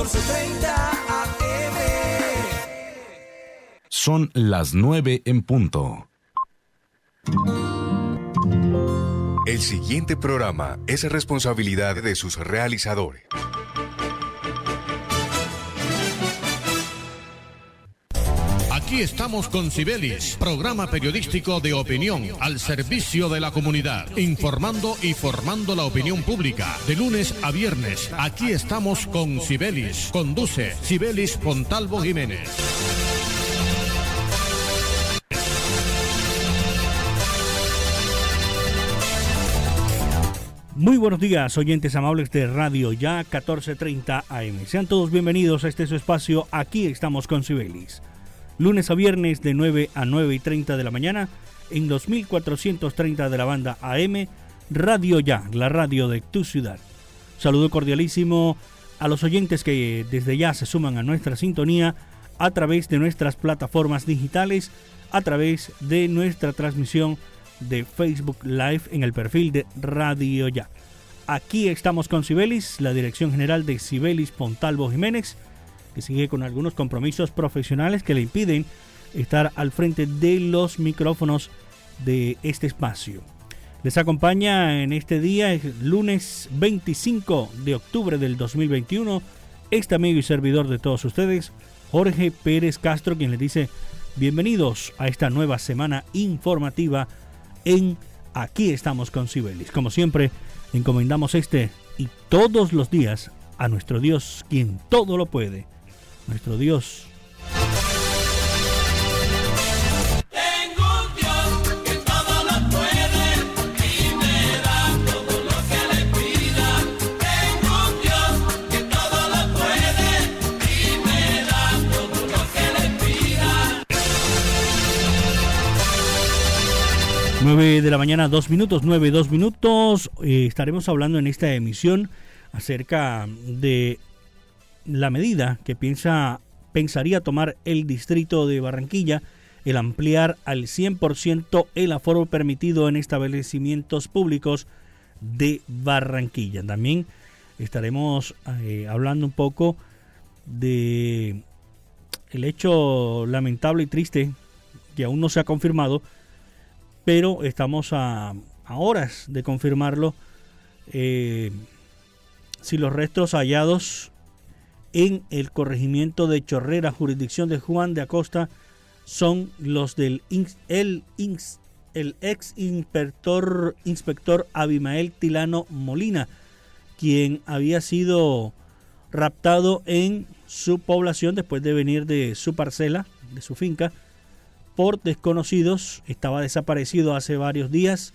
1430 AM. Son las 9 en punto. El siguiente programa es responsabilidad de sus realizadores. Aquí estamos con Cibelis, programa periodístico de opinión al servicio de la comunidad, informando y formando la opinión pública. De lunes a viernes, aquí estamos con Cibelis. Conduce Cibelis Pontalvo Jiménez. Muy buenos días, oyentes amables de Radio Ya 1430 AM. Sean todos bienvenidos a este su espacio. Aquí estamos con Cibelis lunes a viernes de 9 a 9 y 30 de la mañana en 2430 de la banda AM, Radio Ya, la radio de tu ciudad. Saludo cordialísimo a los oyentes que desde ya se suman a nuestra sintonía a través de nuestras plataformas digitales, a través de nuestra transmisión de Facebook Live en el perfil de Radio Ya. Aquí estamos con Sibelis, la dirección general de Sibelis Pontalvo Jiménez que sigue con algunos compromisos profesionales que le impiden estar al frente de los micrófonos de este espacio. Les acompaña en este día, lunes 25 de octubre del 2021, este amigo y servidor de todos ustedes, Jorge Pérez Castro, quien les dice bienvenidos a esta nueva semana informativa en Aquí estamos con Sibelis. Como siempre, encomendamos este y todos los días a nuestro Dios, quien todo lo puede nuestro Dios. 9 de la mañana, 2 minutos, 9, 2 minutos. Eh, estaremos hablando en esta emisión acerca de la medida que piensa, pensaría tomar el distrito de Barranquilla, el ampliar al 100% el aforo permitido en establecimientos públicos de Barranquilla. También estaremos eh, hablando un poco de el hecho lamentable y triste que aún no se ha confirmado, pero estamos a, a horas de confirmarlo. Eh, si los restos hallados en el corregimiento de Chorrera, jurisdicción de Juan de Acosta, son los del el, ex inspector, inspector Abimael Tilano Molina, quien había sido raptado en su población después de venir de su parcela, de su finca, por desconocidos. Estaba desaparecido hace varios días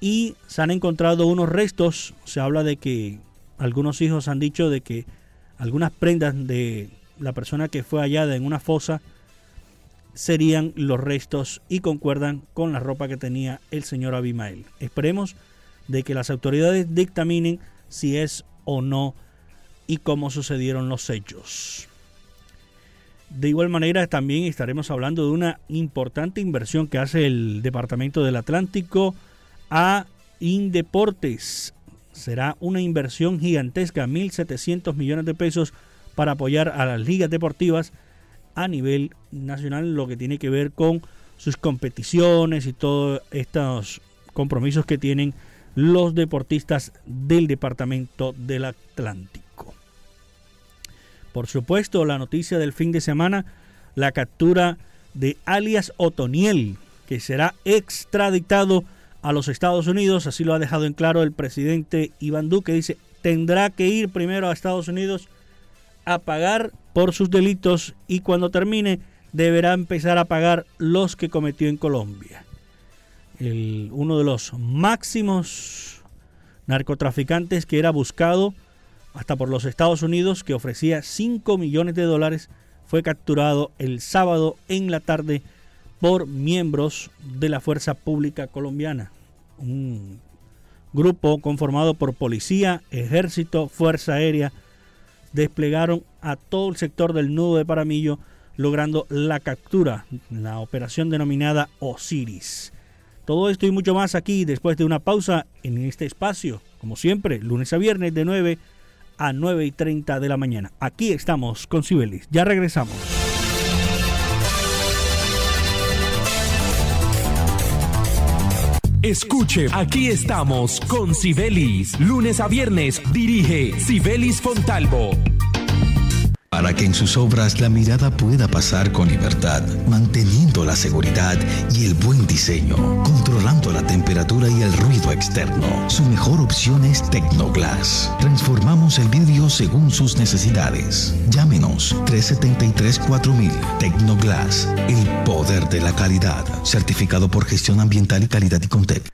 y se han encontrado unos restos. Se habla de que algunos hijos han dicho de que algunas prendas de la persona que fue hallada en una fosa serían los restos y concuerdan con la ropa que tenía el señor Abimael. Esperemos de que las autoridades dictaminen si es o no y cómo sucedieron los hechos. De igual manera también estaremos hablando de una importante inversión que hace el Departamento del Atlántico a Indeportes será una inversión gigantesca, 1.700 millones de pesos para apoyar a las ligas deportivas a nivel nacional, lo que tiene que ver con sus competiciones y todos estos compromisos que tienen los deportistas del Departamento del Atlántico. Por supuesto, la noticia del fin de semana, la captura de alias Otoniel, que será extraditado a los Estados Unidos, así lo ha dejado en claro el presidente Iván Duque, dice, tendrá que ir primero a Estados Unidos a pagar por sus delitos y cuando termine deberá empezar a pagar los que cometió en Colombia. El, uno de los máximos narcotraficantes que era buscado hasta por los Estados Unidos, que ofrecía 5 millones de dólares, fue capturado el sábado en la tarde por miembros de la Fuerza Pública Colombiana, un grupo conformado por policía, ejército, fuerza aérea, desplegaron a todo el sector del nudo de Paramillo, logrando la captura, la operación denominada Osiris. Todo esto y mucho más aquí después de una pausa en este espacio, como siempre, lunes a viernes de 9 a 9 y 30 de la mañana. Aquí estamos con Sibelis. Ya regresamos. Escuche, aquí estamos con Sibelis. Lunes a viernes dirige Sibelis Fontalvo. Para que en sus obras la mirada pueda pasar con libertad, manteniendo la seguridad y el buen diseño, controlando la temperatura y el ruido externo. Su mejor opción es Tecnoglass. Transformamos el vidrio según sus necesidades. Llámenos 373-4000 Tecnoglass, el poder de la calidad. Certificado por gestión ambiental y calidad y Contec.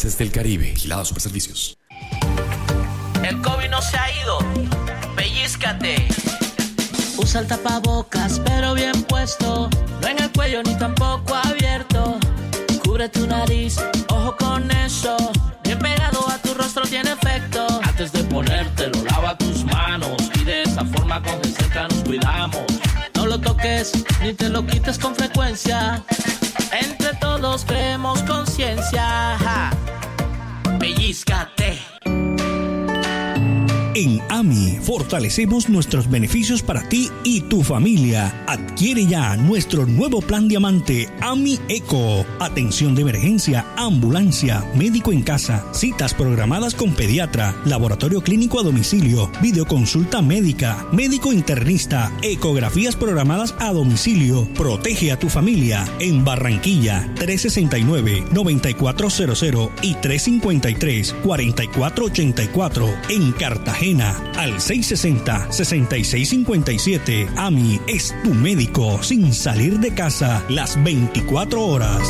Gases del Caribe, Vigilado Superservicios. El COVID no se ha ido. Pellízcate. Usa el tapabocas, pero bien puesto. No en el cuello ni tampoco abierto. Cubre tu nariz, ojo con eso. Bien pegado a tu rostro tiene efecto. Antes de ponértelo, lava tus manos. Y de esa forma con el cerca nos cuidamos. No lo toques ni te lo quites con frecuencia. Entre todos creemos conciencia. Ja. Pellízcate. En AMI fortalecemos nuestros beneficios para ti y tu familia. Adquiere ya nuestro nuevo plan diamante AMI Eco. Atención de emergencia, ambulancia, médico en casa, citas programadas con pediatra, laboratorio clínico a domicilio, videoconsulta médica, médico internista, ecografías programadas a domicilio. Protege a tu familia en Barranquilla 369-9400 y 353-4484 en Cartagena al 660-6657. AMI es tu médico sin salir de casa las 24 horas.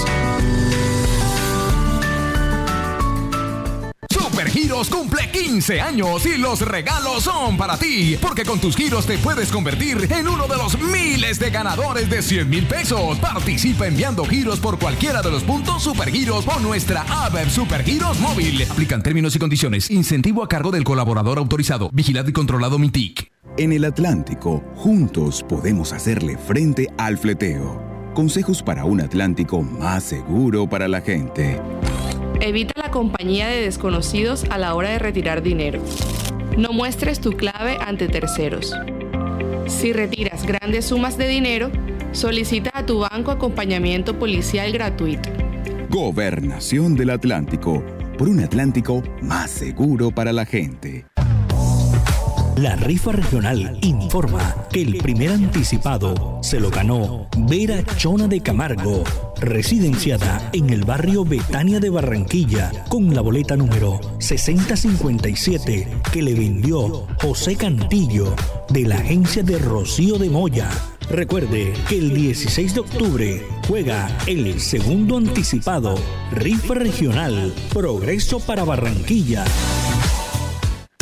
Supergiros cumple 15 años y los regalos son para ti, porque con tus giros te puedes convertir en uno de los miles de ganadores de 100 mil pesos. Participa enviando giros por cualquiera de los puntos Supergiros o nuestra app Supergiros móvil. Aplican términos y condiciones. Incentivo a cargo del colaborador autorizado. Vigilado y controlado MITIC. En el Atlántico, juntos podemos hacerle frente al fleteo. Consejos para un Atlántico más seguro para la gente. Evita la compañía de desconocidos a la hora de retirar dinero. No muestres tu clave ante terceros. Si retiras grandes sumas de dinero, solicita a tu banco acompañamiento policial gratuito. Gobernación del Atlántico. Por un Atlántico más seguro para la gente. La rifa regional informa que el primer anticipado se lo ganó Vera Chona de Camargo, residenciada en el barrio Betania de Barranquilla, con la boleta número 6057 que le vendió José Cantillo de la agencia de Rocío de Moya. Recuerde que el 16 de octubre juega el segundo anticipado Rifa Regional Progreso para Barranquilla.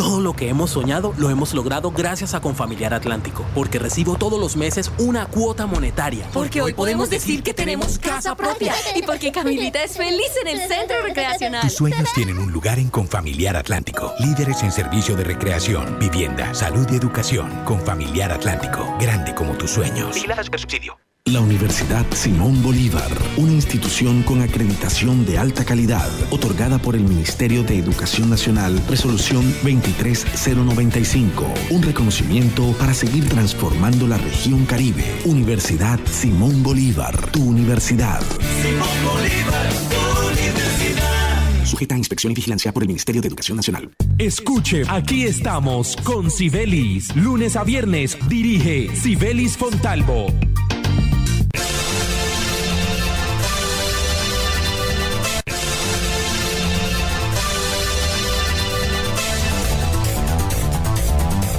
Todo lo que hemos soñado lo hemos logrado gracias a Confamiliar Atlántico, porque recibo todos los meses una cuota monetaria. Porque hoy podemos decir que tenemos casa propia y porque Camilita es feliz en el centro recreacional. Tus sueños tienen un lugar en Confamiliar Atlántico. Líderes en servicio de recreación, vivienda, salud y educación. Confamiliar Atlántico. Grande como tus sueños. Vigilada subsidio. La Universidad Simón Bolívar, una institución con acreditación de alta calidad, otorgada por el Ministerio de Educación Nacional, resolución 23095, un reconocimiento para seguir transformando la región Caribe. Universidad Simón Bolívar, tu universidad. Simón Bolívar, tu universidad. Sujeta a inspección y vigilancia por el Ministerio de Educación Nacional. Escuche, aquí estamos con Sibelis. Lunes a viernes dirige Sibelis Fontalvo.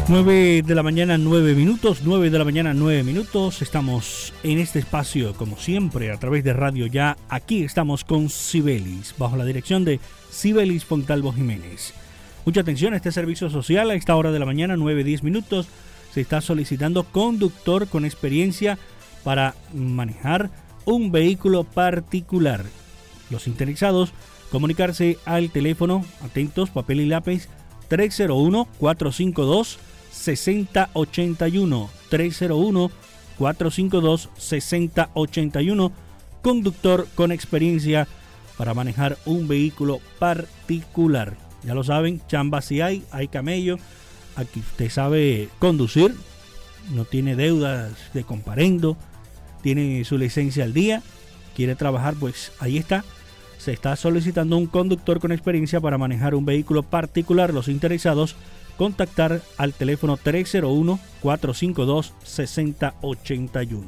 Nueve de la mañana, nueve minutos, nueve de la mañana, nueve minutos. Estamos en este espacio, como siempre, a través de Radio Ya. Aquí estamos con Sibelis, bajo la dirección de Sibelis Fontalvo Jiménez. Mucha atención a este servicio social a esta hora de la mañana, nueve, diez minutos. se está solicitando conductor con experiencia para manejar un vehículo particular. Los interesados comunicarse al teléfono, atentos, papel y lápiz, 301-452-6081. 301-452-6081. Conductor con experiencia para manejar un vehículo particular. Ya lo saben, chamba si hay, hay camello. Aquí usted sabe conducir, no tiene deudas de comparendo, tiene su licencia al día, quiere trabajar, pues ahí está. Se está solicitando un conductor con experiencia para manejar un vehículo particular. Los interesados contactar al teléfono 301-452-6081.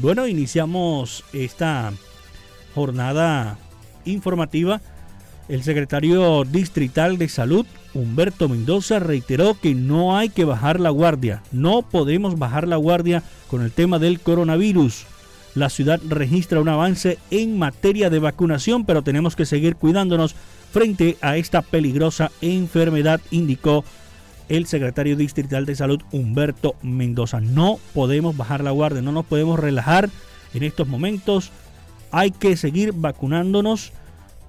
Bueno, iniciamos esta jornada informativa. El secretario distrital de salud, Humberto Mendoza, reiteró que no hay que bajar la guardia. No podemos bajar la guardia con el tema del coronavirus. La ciudad registra un avance en materia de vacunación, pero tenemos que seguir cuidándonos frente a esta peligrosa enfermedad, indicó el secretario distrital de salud Humberto Mendoza. No podemos bajar la guardia, no nos podemos relajar en estos momentos. Hay que seguir vacunándonos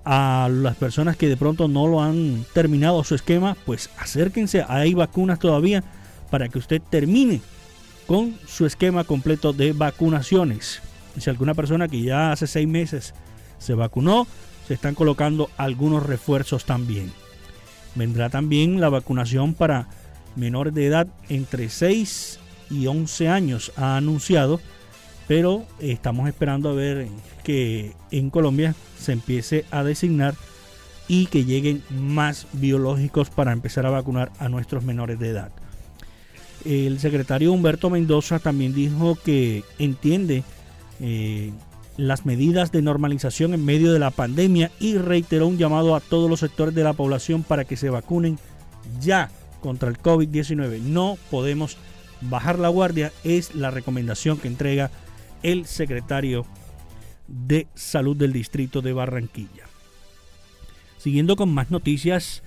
a las personas que de pronto no lo han terminado su esquema, pues acérquense, hay vacunas todavía para que usted termine con su esquema completo de vacunaciones. Si alguna persona que ya hace seis meses se vacunó, se están colocando algunos refuerzos también. Vendrá también la vacunación para menores de edad entre 6 y 11 años, ha anunciado, pero estamos esperando a ver que en Colombia se empiece a designar y que lleguen más biológicos para empezar a vacunar a nuestros menores de edad. El secretario Humberto Mendoza también dijo que entiende eh, las medidas de normalización en medio de la pandemia y reiteró un llamado a todos los sectores de la población para que se vacunen ya contra el COVID-19. No podemos bajar la guardia, es la recomendación que entrega el secretario de Salud del Distrito de Barranquilla. Siguiendo con más noticias,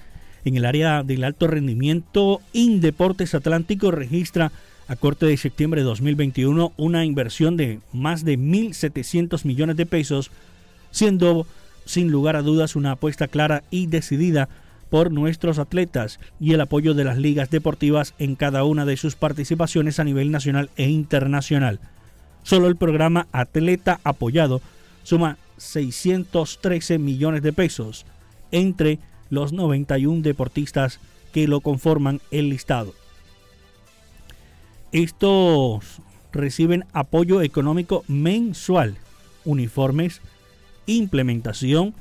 en el área del alto rendimiento, Indeportes Atlántico registra a corte de septiembre de 2021 una inversión de más de 1.700 millones de pesos, siendo sin lugar a dudas una apuesta clara y decidida por nuestros atletas y el apoyo de las ligas deportivas en cada una de sus participaciones a nivel nacional e internacional. Solo el programa Atleta Apoyado suma 613 millones de pesos entre los 91 deportistas que lo conforman el listado. Estos reciben apoyo económico mensual, uniformes, implementación,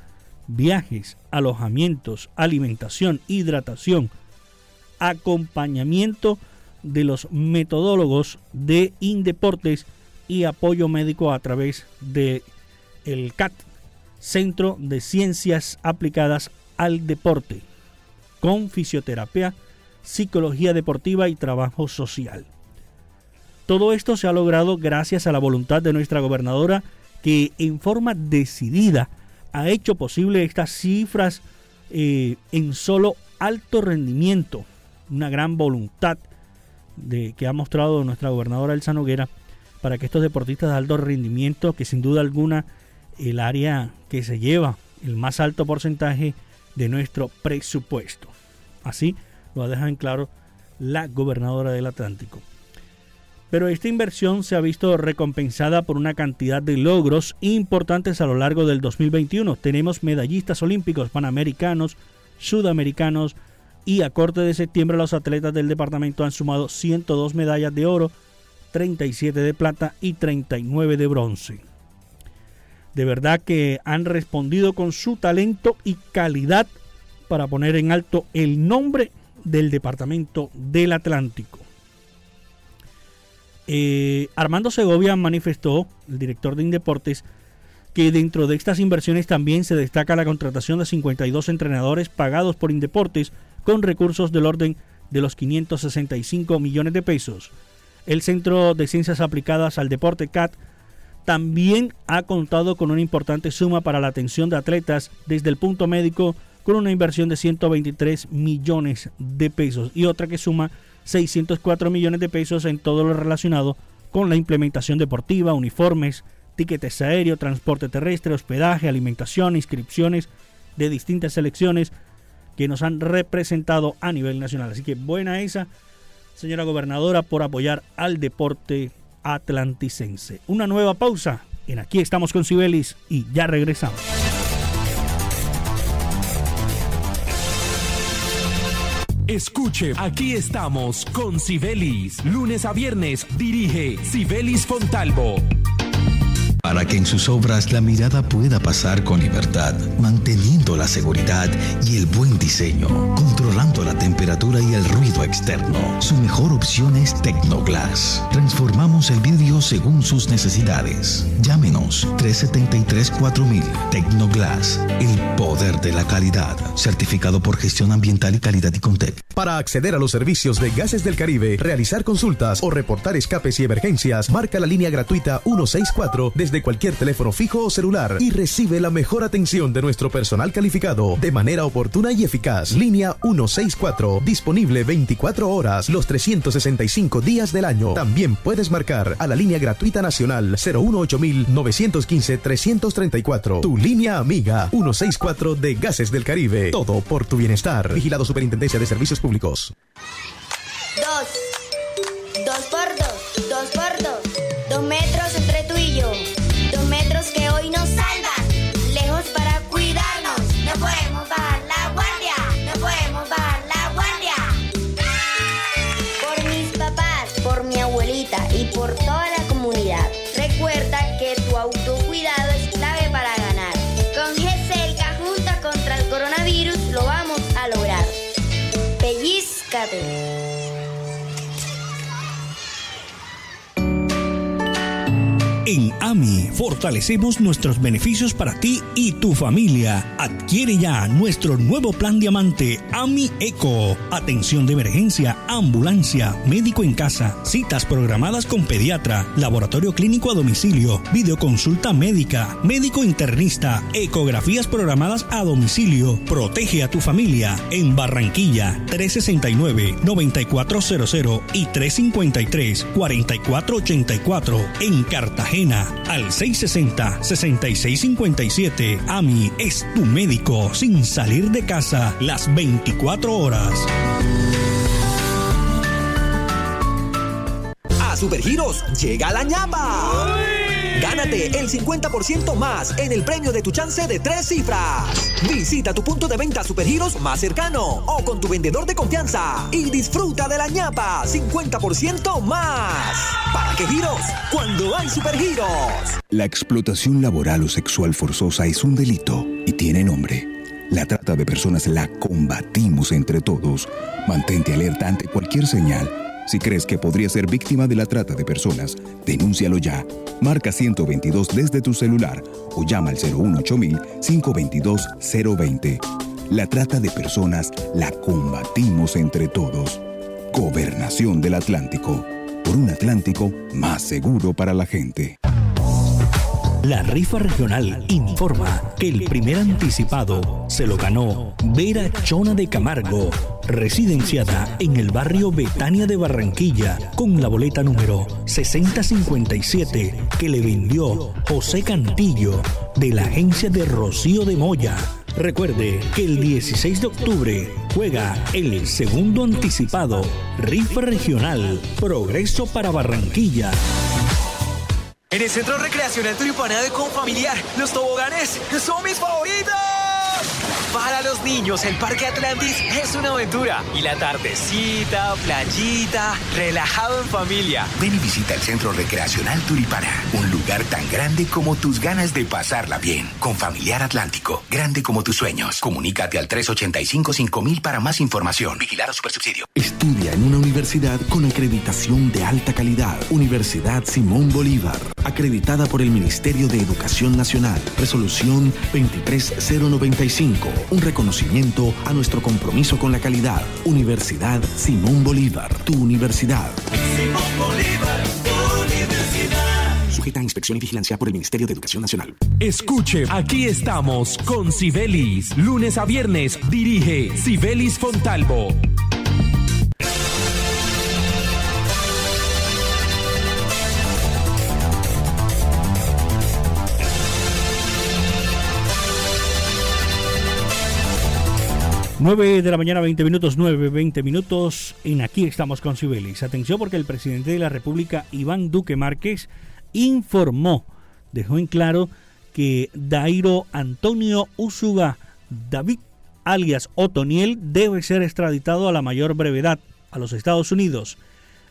viajes, alojamientos, alimentación, hidratación, acompañamiento de los metodólogos de Indeportes y apoyo médico a través de el CAT, Centro de Ciencias Aplicadas al Deporte, con fisioterapia, psicología deportiva y trabajo social. Todo esto se ha logrado gracias a la voluntad de nuestra gobernadora que en forma decidida ha hecho posible estas cifras eh, en solo alto rendimiento. Una gran voluntad de, que ha mostrado nuestra gobernadora Elsa Noguera para que estos deportistas de alto rendimiento, que sin duda alguna el área que se lleva el más alto porcentaje de nuestro presupuesto. Así lo ha dejado en claro la gobernadora del Atlántico. Pero esta inversión se ha visto recompensada por una cantidad de logros importantes a lo largo del 2021. Tenemos medallistas olímpicos panamericanos, sudamericanos y a corte de septiembre los atletas del departamento han sumado 102 medallas de oro, 37 de plata y 39 de bronce. De verdad que han respondido con su talento y calidad para poner en alto el nombre del departamento del Atlántico. Eh, Armando Segovia manifestó, el director de Indeportes, que dentro de estas inversiones también se destaca la contratación de 52 entrenadores pagados por Indeportes con recursos del orden de los 565 millones de pesos. El Centro de Ciencias Aplicadas al Deporte CAT también ha contado con una importante suma para la atención de atletas desde el punto médico con una inversión de 123 millones de pesos y otra que suma 604 millones de pesos en todo lo relacionado con la implementación deportiva, uniformes, tickets aéreos, transporte terrestre, hospedaje, alimentación, inscripciones de distintas selecciones que nos han representado a nivel nacional. Así que buena esa, señora gobernadora, por apoyar al deporte atlanticense. Una nueva pausa en Aquí estamos con Cibelis y ya regresamos. Escuche, aquí estamos con Sibelis. Lunes a viernes dirige Sibelis Fontalvo. Para que en sus obras la mirada pueda pasar con libertad, manteniendo la seguridad y el buen diseño, controlando la temperatura y el ruido externo. Su mejor opción es Tecnoglass. Transformamos el vidrio según sus necesidades. Llámenos 373-4000 Tecnoglass, el poder de la calidad. Certificado por gestión ambiental y calidad y Contec. Para acceder a los servicios de Gases del Caribe, realizar consultas o reportar escapes y emergencias, marca la línea gratuita 164 desde cualquier teléfono fijo o celular y recibe la mejor atención de nuestro personal calificado de manera oportuna y eficaz. Línea 164, disponible 24 horas los 365 días del año. También puedes marcar a la línea gratuita nacional 915 334 Tu línea amiga 164 de Gases del Caribe. Todo por tu bienestar. Vigilado Superintendencia de Servicios Públicos. Dos. Hoy nos salvan. AMI fortalecemos nuestros beneficios para ti y tu familia. Adquiere ya nuestro nuevo plan diamante AMI Eco. Atención de emergencia, ambulancia, médico en casa, citas programadas con pediatra, laboratorio clínico a domicilio, videoconsulta médica, médico internista, ecografías programadas a domicilio. Protege a tu familia en Barranquilla 369-9400 y 353-4484 en Cartagena al 660-6657. AMI es tu médico sin salir de casa las 24 horas. A Supergiros llega la ñapa. Gánate el 50% más en el premio de tu chance de tres cifras. Visita tu punto de venta Supergiros más cercano o con tu vendedor de confianza y disfruta de la ñapa 50% más. ¿Para qué giros? Cuando hay Supergiros. La explotación laboral o sexual forzosa es un delito y tiene nombre. La trata de personas la combatimos entre todos. Mantente alerta ante cualquier señal. Si crees que podría ser víctima de la trata de personas, denúncialo ya. Marca 122 desde tu celular o llama al 018-522-020. La trata de personas la combatimos entre todos. Gobernación del Atlántico. Por un Atlántico más seguro para la gente. La rifa regional informa que el primer anticipado se lo ganó Vera Chona de Camargo, residenciada en el barrio Betania de Barranquilla, con la boleta número 6057 que le vendió José Cantillo de la agencia de Rocío de Moya. Recuerde que el 16 de octubre juega el segundo anticipado Rifa Regional Progreso para Barranquilla. En el Centro Recreacional Turipana de Confamiliar, los toboganes son mis favoritos. Para los niños, el Parque Atlantis es una aventura. Y la tardecita, playita, relajado en familia. Ven y visita el Centro Recreacional Turipana, lugar tan grande como tus ganas de pasarla bien. Con Familiar Atlántico, grande como tus sueños. Comunícate al 385-5000 para más información. Vigilar a Supersubsidio. Estudia en una universidad con acreditación de alta calidad. Universidad Simón Bolívar. Acreditada por el Ministerio de Educación Nacional. Resolución 23095. Un reconocimiento a nuestro compromiso con la calidad. Universidad Simón Bolívar. Tu universidad. Simón Bolívar sujeta inspección y vigilancia por el Ministerio de Educación Nacional. Escuche, aquí estamos con Sibelis. Lunes a viernes dirige Sibelis Fontalvo. Nueve de la mañana, 20 minutos, 9, 20 minutos. En aquí estamos con Sibelis. Atención porque el presidente de la República, Iván Duque Márquez, informó, dejó en claro que Dairo Antonio Usuga David, alias Otoniel, debe ser extraditado a la mayor brevedad a los Estados Unidos.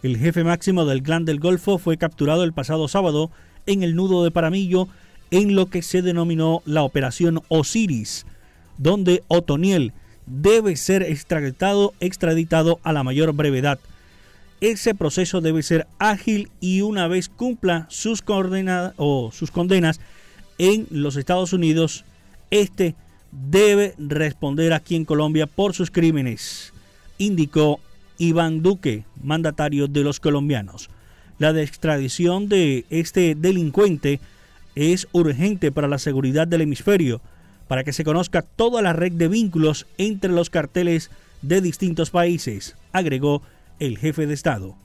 El jefe máximo del Clan del Golfo fue capturado el pasado sábado en el nudo de Paramillo en lo que se denominó la Operación Osiris, donde Otoniel debe ser extraditado, extraditado a la mayor brevedad. Ese proceso debe ser ágil y una vez cumpla sus, coordenadas, o sus condenas en los Estados Unidos, este debe responder aquí en Colombia por sus crímenes, indicó Iván Duque, mandatario de los colombianos. La extradición de este delincuente es urgente para la seguridad del hemisferio, para que se conozca toda la red de vínculos entre los carteles de distintos países, agregó el jefe de Estado.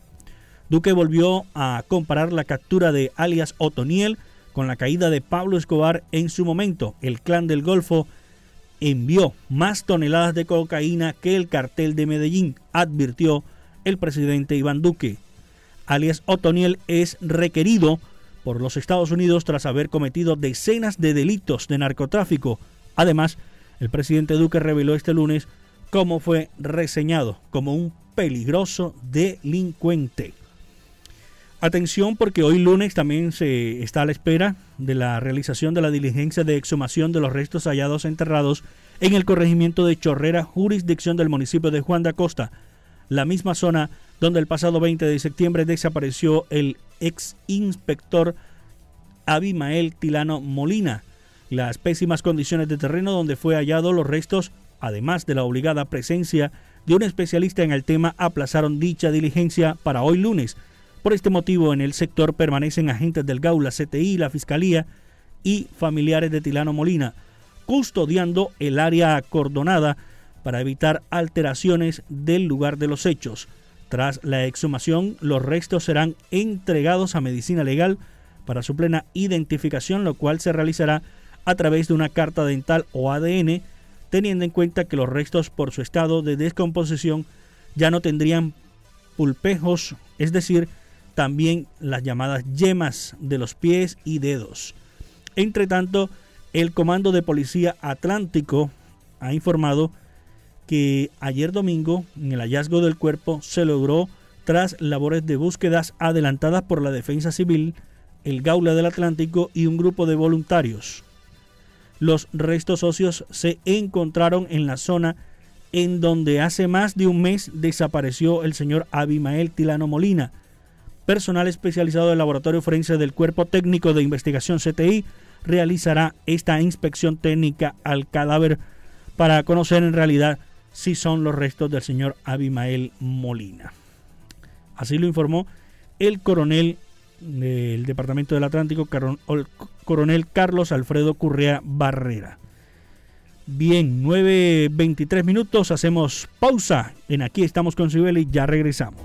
Duque volvió a comparar la captura de alias Otoniel con la caída de Pablo Escobar en su momento. El clan del Golfo envió más toneladas de cocaína que el cartel de Medellín, advirtió el presidente Iván Duque. Alias Otoniel es requerido por los Estados Unidos tras haber cometido decenas de delitos de narcotráfico. Además, el presidente Duque reveló este lunes cómo fue reseñado como un peligroso delincuente. Atención porque hoy lunes también se está a la espera de la realización de la diligencia de exhumación de los restos hallados enterrados en el corregimiento de Chorrera, jurisdicción del municipio de Juan de Acosta, la misma zona donde el pasado 20 de septiembre desapareció el ex inspector Abimael Tilano Molina. Las pésimas condiciones de terreno donde fue hallado los restos, además de la obligada presencia de un especialista en el tema, aplazaron dicha diligencia para hoy lunes. Por este motivo, en el sector permanecen agentes del GAULA, CTI, la Fiscalía y familiares de Tilano Molina, custodiando el área acordonada para evitar alteraciones del lugar de los hechos. Tras la exhumación, los restos serán entregados a medicina legal para su plena identificación, lo cual se realizará a través de una carta dental o ADN, teniendo en cuenta que los restos por su estado de descomposición ya no tendrían pulpejos, es decir, también las llamadas yemas de los pies y dedos. Entre tanto, el Comando de Policía Atlántico ha informado que ayer domingo, en el hallazgo del cuerpo, se logró tras labores de búsquedas adelantadas por la Defensa Civil, el Gaula del Atlántico y un grupo de voluntarios. Los restos óseos se encontraron en la zona en donde hace más de un mes desapareció el señor Abimael Tilano Molina. Personal especializado del Laboratorio Forense del Cuerpo Técnico de Investigación CTI realizará esta inspección técnica al cadáver para conocer en realidad si son los restos del señor Abimael Molina. Así lo informó el coronel del Departamento del Atlántico, coronel Carlos Alfredo Currea Barrera. Bien, 9.23 minutos, hacemos pausa en Aquí estamos con Sibeli ya regresamos.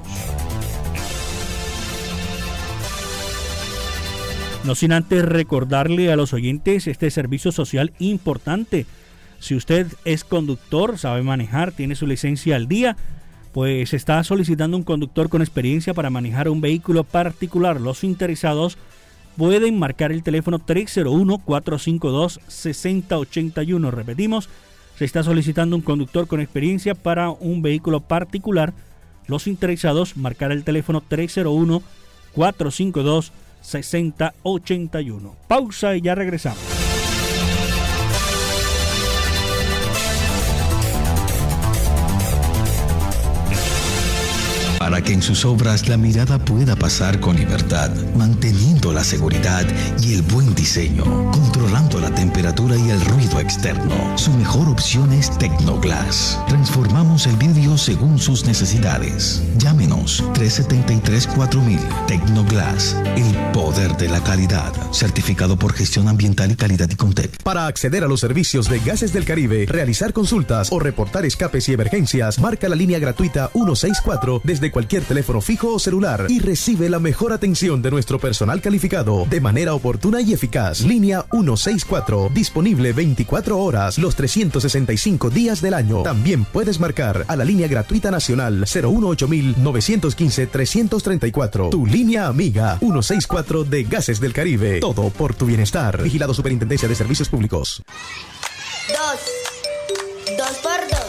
No sin antes recordarle a los oyentes este servicio social importante si usted es conductor, sabe manejar, tiene su licencia al día, pues está solicitando un conductor con experiencia para manejar un vehículo particular. Los interesados pueden marcar el teléfono 301-452-6081. Repetimos, se está solicitando un conductor con experiencia para un vehículo particular. Los interesados marcar el teléfono 301-452-6081. Pausa y ya regresamos. Que en sus obras la mirada pueda pasar con libertad, manteniendo la seguridad y el buen diseño, controlando la temperatura y el ruido externo. Su mejor opción es Tecnoglass. Transformamos el vidrio según sus necesidades. Llámenos 373-4000 Tecnoglass, el poder de la calidad. Certificado por gestión ambiental y calidad y Contec. Para acceder a los servicios de Gases del Caribe, realizar consultas o reportar escapes y emergencias, marca la línea gratuita 164 desde cualquier teléfono fijo o celular y recibe la mejor atención de nuestro personal calificado de manera oportuna y eficaz. Línea 164, disponible 24 horas los 365 días del año. También puedes marcar a la línea gratuita nacional 018 915 334. Tu línea amiga 164 de Gases del Caribe. Todo por tu bienestar. Vigilado Superintendencia de Servicios Públicos. Dos. Dos por. Dos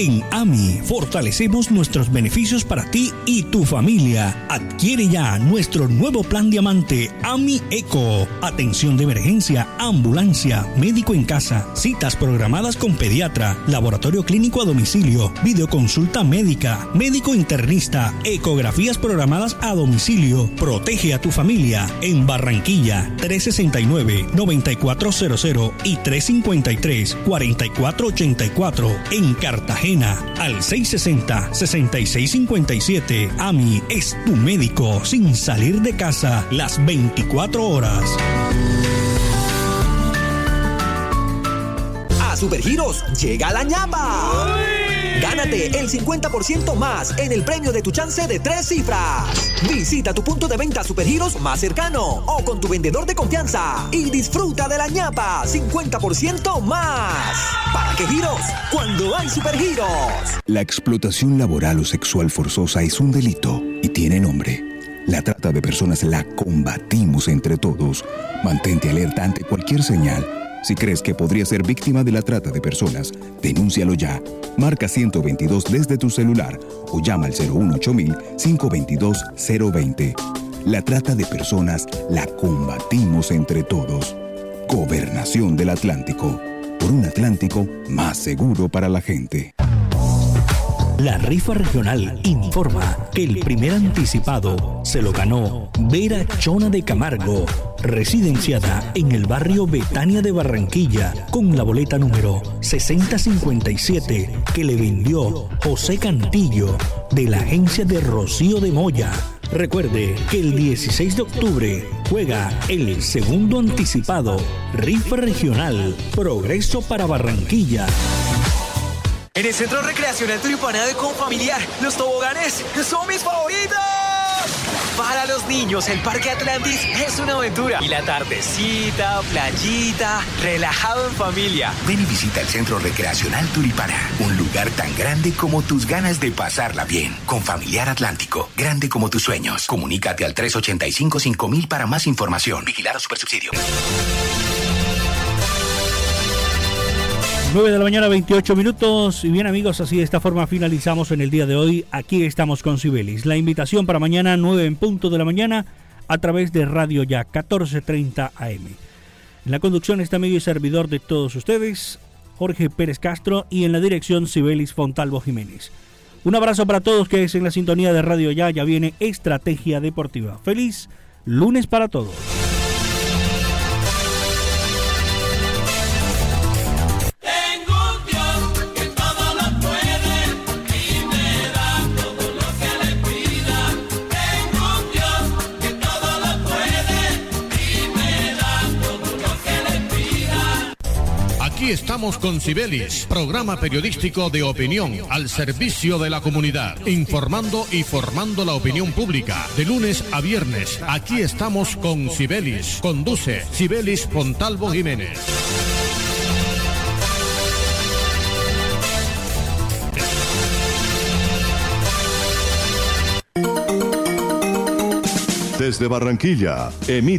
En AMI fortalecemos nuestros beneficios para ti y tu familia. Adquiere ya nuestro nuevo plan diamante AMI Eco. Atención de emergencia, ambulancia, médico en casa, citas programadas con pediatra, laboratorio clínico a domicilio, videoconsulta médica, médico internista, ecografías programadas a domicilio. Protege a tu familia en Barranquilla 369-9400 y 353-4484 en Cartagena al 660-6657. AMI es tu médico sin salir de casa las 24 horas. A Supergiros llega la ñapa. Gánate el 50% más en el premio de tu chance de tres cifras. Visita tu punto de venta Supergiros más cercano o con tu vendedor de confianza y disfruta de la ñapa 50% más. ¿Para qué giros? Cuando hay Supergiros. La explotación laboral o sexual forzosa es un delito y tiene nombre. La trata de personas la combatimos entre todos. Mantente alerta ante cualquier señal. Si crees que podría ser víctima de la trata de personas, denúncialo ya. Marca 122 desde tu celular o llama al 018-522-020. La trata de personas la combatimos entre todos. Gobernación del Atlántico. Por un Atlántico más seguro para la gente. La rifa regional informa que el primer anticipado se lo ganó Vera Chona de Camargo, residenciada en el barrio Betania de Barranquilla, con la boleta número 6057 que le vendió José Cantillo de la agencia de Rocío de Moya. Recuerde que el 16 de octubre juega el segundo anticipado Rifa Regional Progreso para Barranquilla. En el Centro Recreacional Turipana de Confamiliar, los toboganes son mis favoritos. Para los niños, el Parque Atlantis es una aventura. Y la tardecita, playita, relajado en familia. Ven y visita el Centro Recreacional Turipana, un lugar tan grande como tus ganas de pasarla bien. Con Familiar Atlántico, grande como tus sueños. Comunícate al 385-5000 para más información. Vigilar a Supersubsidio. 9 de la mañana, 28 minutos. Y bien, amigos, así de esta forma finalizamos en el día de hoy. Aquí estamos con Sibelis. La invitación para mañana, 9 en punto de la mañana, a través de Radio Ya, 14:30 AM. En la conducción está amigo y servidor de todos ustedes, Jorge Pérez Castro, y en la dirección Sibelis Fontalvo Jiménez. Un abrazo para todos que es en la sintonía de Radio Ya. Ya viene Estrategia Deportiva. Feliz lunes para todos. Estamos con Sibelis, programa periodístico de opinión al servicio de la comunidad, informando y formando la opinión pública. De lunes a viernes, aquí estamos con Sibelis. Conduce Sibelis Fontalvo Jiménez. Desde Barranquilla, emite